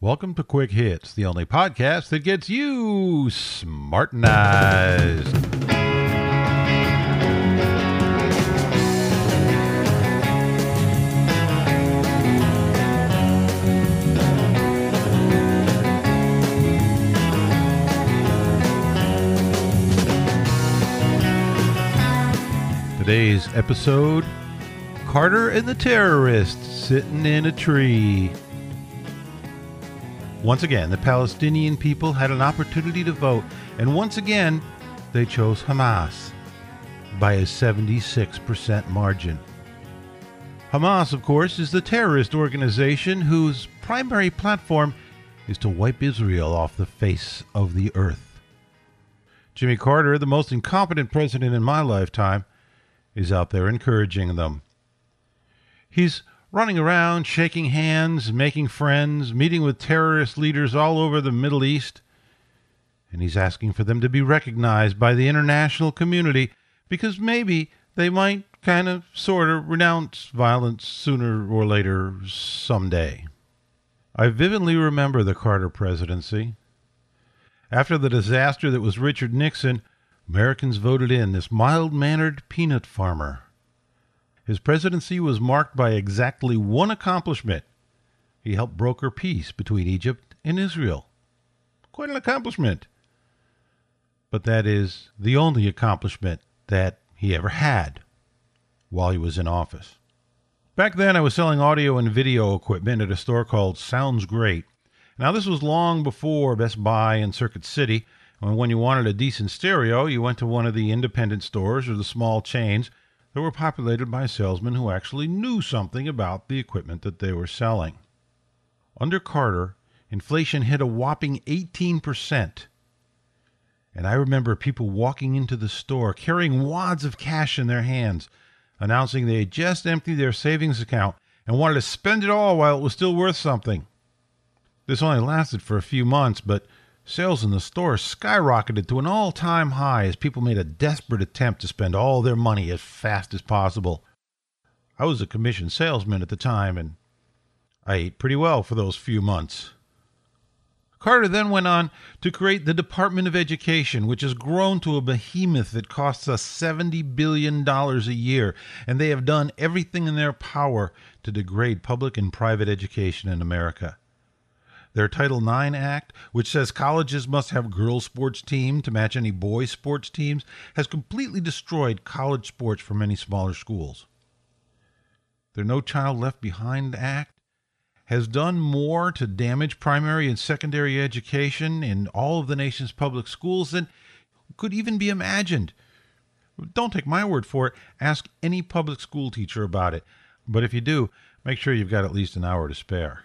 Welcome to Quick Hits, the only podcast that gets you smartenized. Today's episode Carter and the terrorists sitting in a tree. Once again, the Palestinian people had an opportunity to vote, and once again, they chose Hamas by a 76% margin. Hamas, of course, is the terrorist organization whose primary platform is to wipe Israel off the face of the earth. Jimmy Carter, the most incompetent president in my lifetime, is out there encouraging them. He's running around, shaking hands, making friends, meeting with terrorist leaders all over the Middle East. And he's asking for them to be recognized by the international community because maybe they might kind of sort of renounce violence sooner or later someday. I vividly remember the Carter presidency. After the disaster that was Richard Nixon, Americans voted in this mild mannered peanut farmer. His presidency was marked by exactly one accomplishment. He helped broker peace between Egypt and Israel. Quite an accomplishment. But that is the only accomplishment that he ever had while he was in office. Back then, I was selling audio and video equipment at a store called Sounds Great. Now, this was long before Best Buy and Circuit City, when you wanted a decent stereo, you went to one of the independent stores or the small chains that were populated by salesmen who actually knew something about the equipment that they were selling. Under Carter, inflation hit a whopping 18%. And I remember people walking into the store carrying wads of cash in their hands, announcing they had just emptied their savings account and wanted to spend it all while it was still worth something. This only lasted for a few months, but Sales in the store skyrocketed to an all time high as people made a desperate attempt to spend all their money as fast as possible. I was a commission salesman at the time, and I ate pretty well for those few months. Carter then went on to create the Department of Education, which has grown to a behemoth that costs us $70 billion a year, and they have done everything in their power to degrade public and private education in America. Their Title IX Act, which says colleges must have girls' sports team to match any boys' sports teams, has completely destroyed college sports for many smaller schools. Their No Child Left Behind Act has done more to damage primary and secondary education in all of the nation's public schools than could even be imagined. Don't take my word for it. Ask any public school teacher about it. But if you do, make sure you've got at least an hour to spare.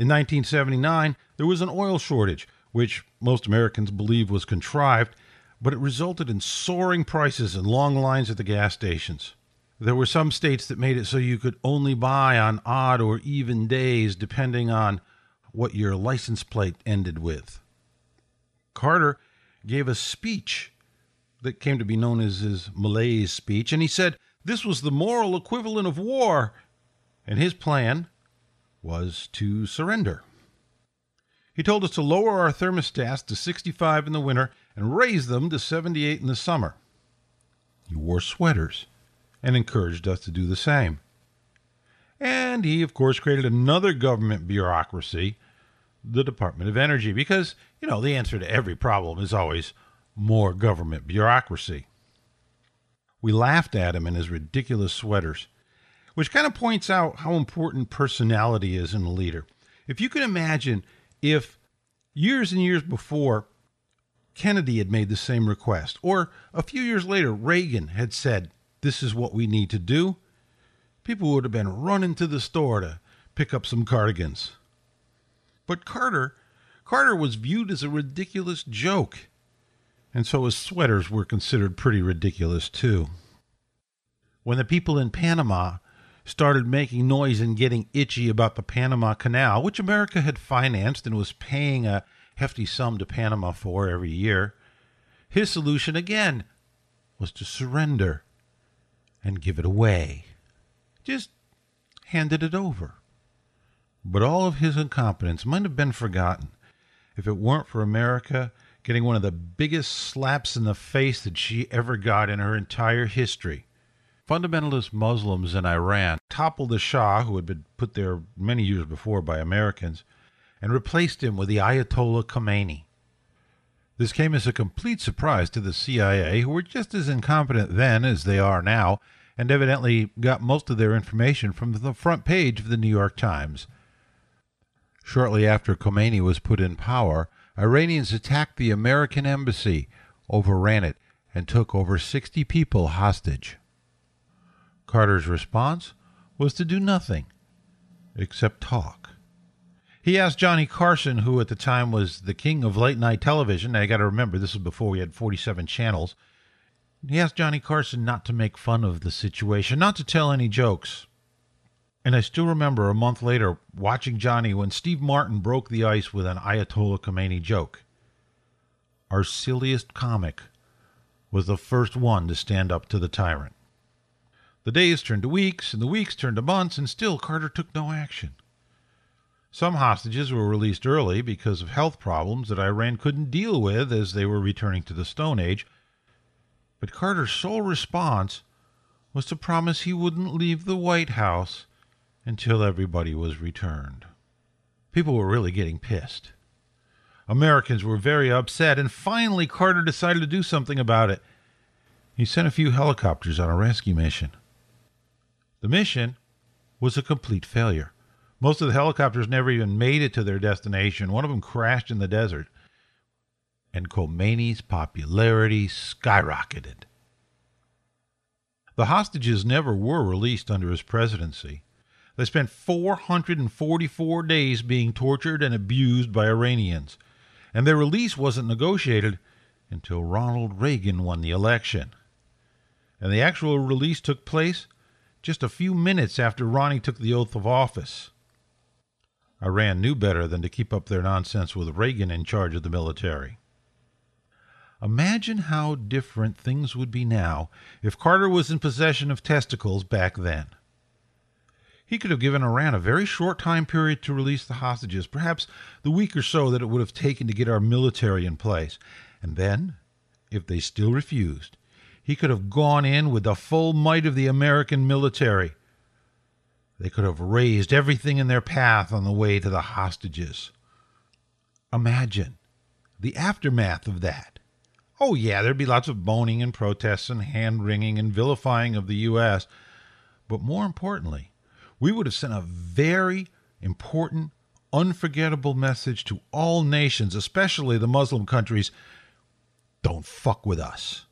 In 1979, there was an oil shortage, which most Americans believe was contrived, but it resulted in soaring prices and long lines at the gas stations. There were some states that made it so you could only buy on odd or even days depending on what your license plate ended with. Carter gave a speech that came to be known as his malaise speech, and he said this was the moral equivalent of war. And his plan was to surrender. He told us to lower our thermostats to 65 in the winter and raise them to 78 in the summer. He wore sweaters and encouraged us to do the same. And he, of course, created another government bureaucracy, the Department of Energy, because, you know, the answer to every problem is always more government bureaucracy. We laughed at him in his ridiculous sweaters which kind of points out how important personality is in a leader. If you can imagine if years and years before Kennedy had made the same request, or a few years later Reagan had said, This is what we need to do, people would have been running to the store to pick up some cardigans. But Carter, Carter was viewed as a ridiculous joke, and so his sweaters were considered pretty ridiculous too. When the people in Panama started making noise and getting itchy about the Panama Canal, which America had financed and was paying a hefty sum to Panama for every year, his solution again was to surrender and give it away. Just handed it over. But all of his incompetence might have been forgotten if it weren't for America getting one of the biggest slaps in the face that she ever got in her entire history. Fundamentalist Muslims in Iran toppled the Shah, who had been put there many years before by Americans, and replaced him with the Ayatollah Khomeini. This came as a complete surprise to the CIA, who were just as incompetent then as they are now, and evidently got most of their information from the front page of the New York Times. Shortly after Khomeini was put in power, Iranians attacked the American embassy, overran it, and took over 60 people hostage. Carter's response was to do nothing except talk. He asked Johnny Carson, who at the time was the king of late night television. I got to remember, this was before we had 47 channels. He asked Johnny Carson not to make fun of the situation, not to tell any jokes. And I still remember a month later watching Johnny when Steve Martin broke the ice with an Ayatollah Khomeini joke. Our silliest comic was the first one to stand up to the tyrant. The days turned to weeks, and the weeks turned to months, and still Carter took no action. Some hostages were released early because of health problems that Iran couldn't deal with as they were returning to the Stone Age. But Carter's sole response was to promise he wouldn't leave the White House until everybody was returned. People were really getting pissed. Americans were very upset, and finally Carter decided to do something about it. He sent a few helicopters on a rescue mission. The mission was a complete failure. Most of the helicopters never even made it to their destination. One of them crashed in the desert. And Khomeini's popularity skyrocketed. The hostages never were released under his presidency. They spent 444 days being tortured and abused by Iranians, and their release wasn't negotiated until Ronald Reagan won the election. And the actual release took place just a few minutes after Ronnie took the oath of office. Iran knew better than to keep up their nonsense with Reagan in charge of the military. Imagine how different things would be now if Carter was in possession of testicles back then. He could have given Iran a very short time period to release the hostages, perhaps the week or so that it would have taken to get our military in place. And then, if they still refused, he could have gone in with the full might of the American military. They could have razed everything in their path on the way to the hostages. Imagine the aftermath of that. Oh, yeah, there'd be lots of moaning and protests and hand wringing and vilifying of the U.S., but more importantly, we would have sent a very important, unforgettable message to all nations, especially the Muslim countries don't fuck with us.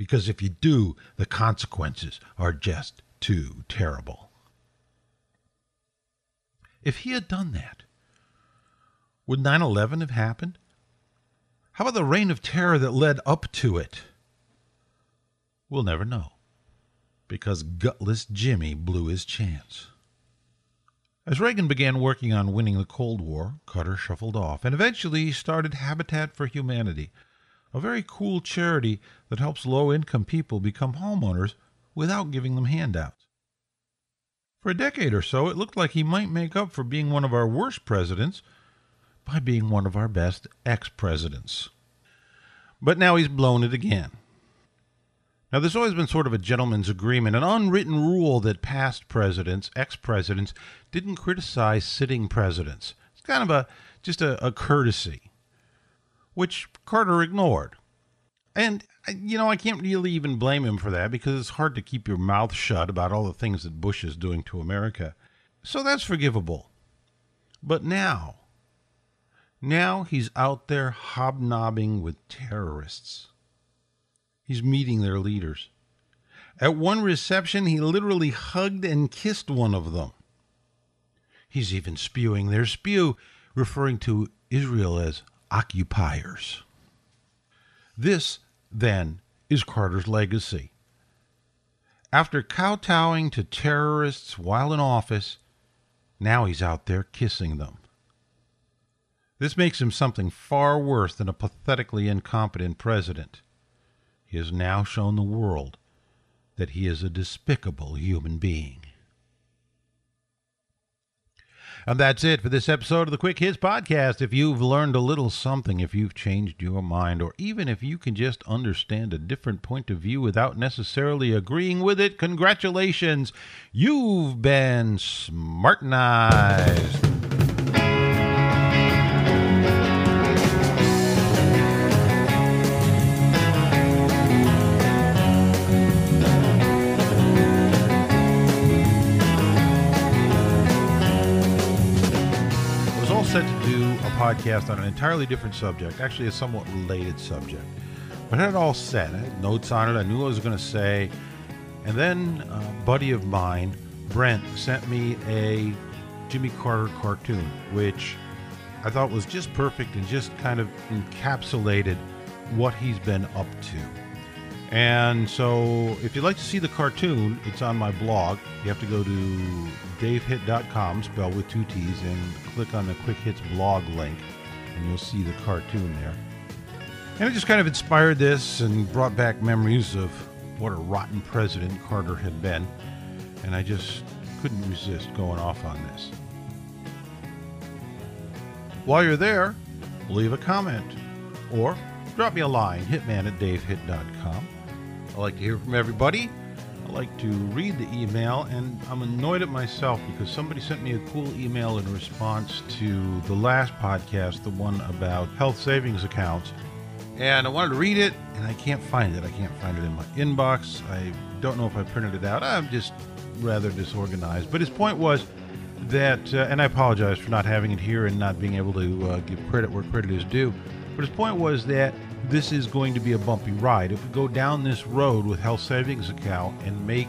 Because if you do, the consequences are just too terrible. If he had done that, would 9 11 have happened? How about the reign of terror that led up to it? We'll never know because gutless Jimmy blew his chance. As Reagan began working on winning the Cold War, Carter shuffled off, and eventually started Habitat for Humanity, a very cool charity that helps low income people become homeowners without giving them handouts. For a decade or so, it looked like he might make up for being one of our worst presidents by being one of our best ex presidents. But now he's blown it again. Now, there's always been sort of a gentleman's agreement, an unwritten rule that past presidents, ex presidents, didn't criticize sitting presidents. It's kind of a just a, a courtesy, which Carter ignored. And, you know, I can't really even blame him for that because it's hard to keep your mouth shut about all the things that Bush is doing to America. So that's forgivable. But now, now he's out there hobnobbing with terrorists. He's meeting their leaders. At one reception, he literally hugged and kissed one of them. He's even spewing their spew, referring to Israel as occupiers. This, then, is Carter's legacy. After kowtowing to terrorists while in office, now he's out there kissing them. This makes him something far worse than a pathetically incompetent president. He has now shown the world that he is a despicable human being. And that's it for this episode of the Quick Hits Podcast. If you've learned a little something, if you've changed your mind, or even if you can just understand a different point of view without necessarily agreeing with it, congratulations. You've been smartenized. Podcast on an entirely different subject, actually a somewhat related subject. But I had it all set. I had notes on it. I knew what I was going to say. And then a buddy of mine, Brent, sent me a Jimmy Carter cartoon, which I thought was just perfect and just kind of encapsulated what he's been up to. And so, if you'd like to see the cartoon, it's on my blog. You have to go to davehitt.com, spelled with two T's, and click on the Quick Hits blog link, and you'll see the cartoon there. And it just kind of inspired this and brought back memories of what a rotten president Carter had been. And I just couldn't resist going off on this. While you're there, leave a comment or drop me a line, hitman at davehitt.com. Like to hear from everybody. I like to read the email, and I'm annoyed at myself because somebody sent me a cool email in response to the last podcast, the one about health savings accounts. And I wanted to read it, and I can't find it. I can't find it in my inbox. I don't know if I printed it out. I'm just rather disorganized. But his point was that, uh, and I apologize for not having it here and not being able to uh, give credit where credit is due. But his point was that this is going to be a bumpy ride. If we go down this road with health savings account and make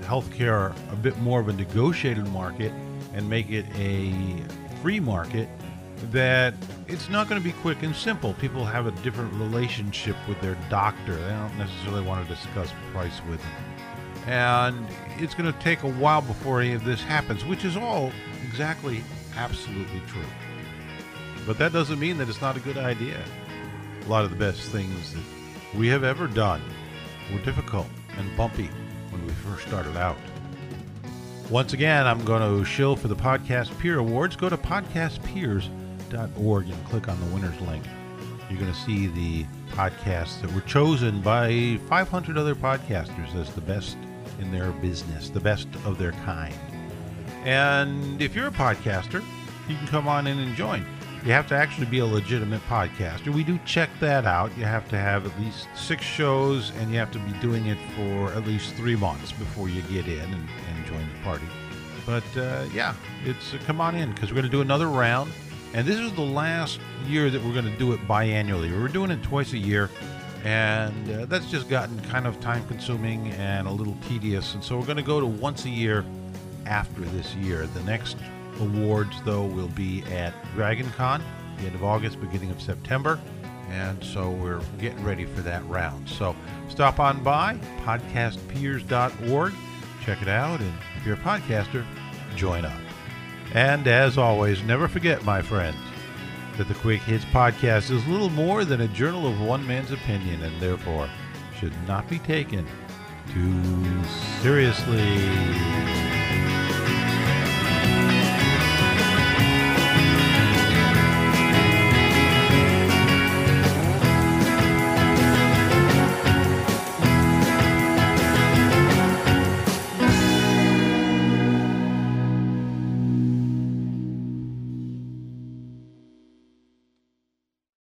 healthcare a bit more of a negotiated market and make it a free market, that it's not going to be quick and simple. People have a different relationship with their doctor. They don't necessarily want to discuss price with them. And it's going to take a while before any of this happens, which is all exactly absolutely true. But that doesn't mean that it's not a good idea. A lot of the best things that we have ever done were difficult and bumpy when we first started out. Once again, I'm going to shill for the Podcast Peer Awards. Go to podcastpeers.org and click on the winners link. You're going to see the podcasts that were chosen by 500 other podcasters as the best in their business, the best of their kind. And if you're a podcaster, you can come on in and join. You have to actually be a legitimate podcaster. We do check that out. You have to have at least six shows, and you have to be doing it for at least three months before you get in and, and join the party. But uh, yeah, it's uh, come on in because we're going to do another round. And this is the last year that we're going to do it biannually. We're doing it twice a year, and uh, that's just gotten kind of time consuming and a little tedious. And so we're going to go to once a year after this year. The next awards, though, will be at DragonCon, the end of August, beginning of September. And so we're getting ready for that round. So stop on by, podcastpeers.org, check it out, and if you're a podcaster, join up. And as always, never forget, my friends, that the Quick Hits podcast is little more than a journal of one man's opinion and therefore should not be taken too seriously.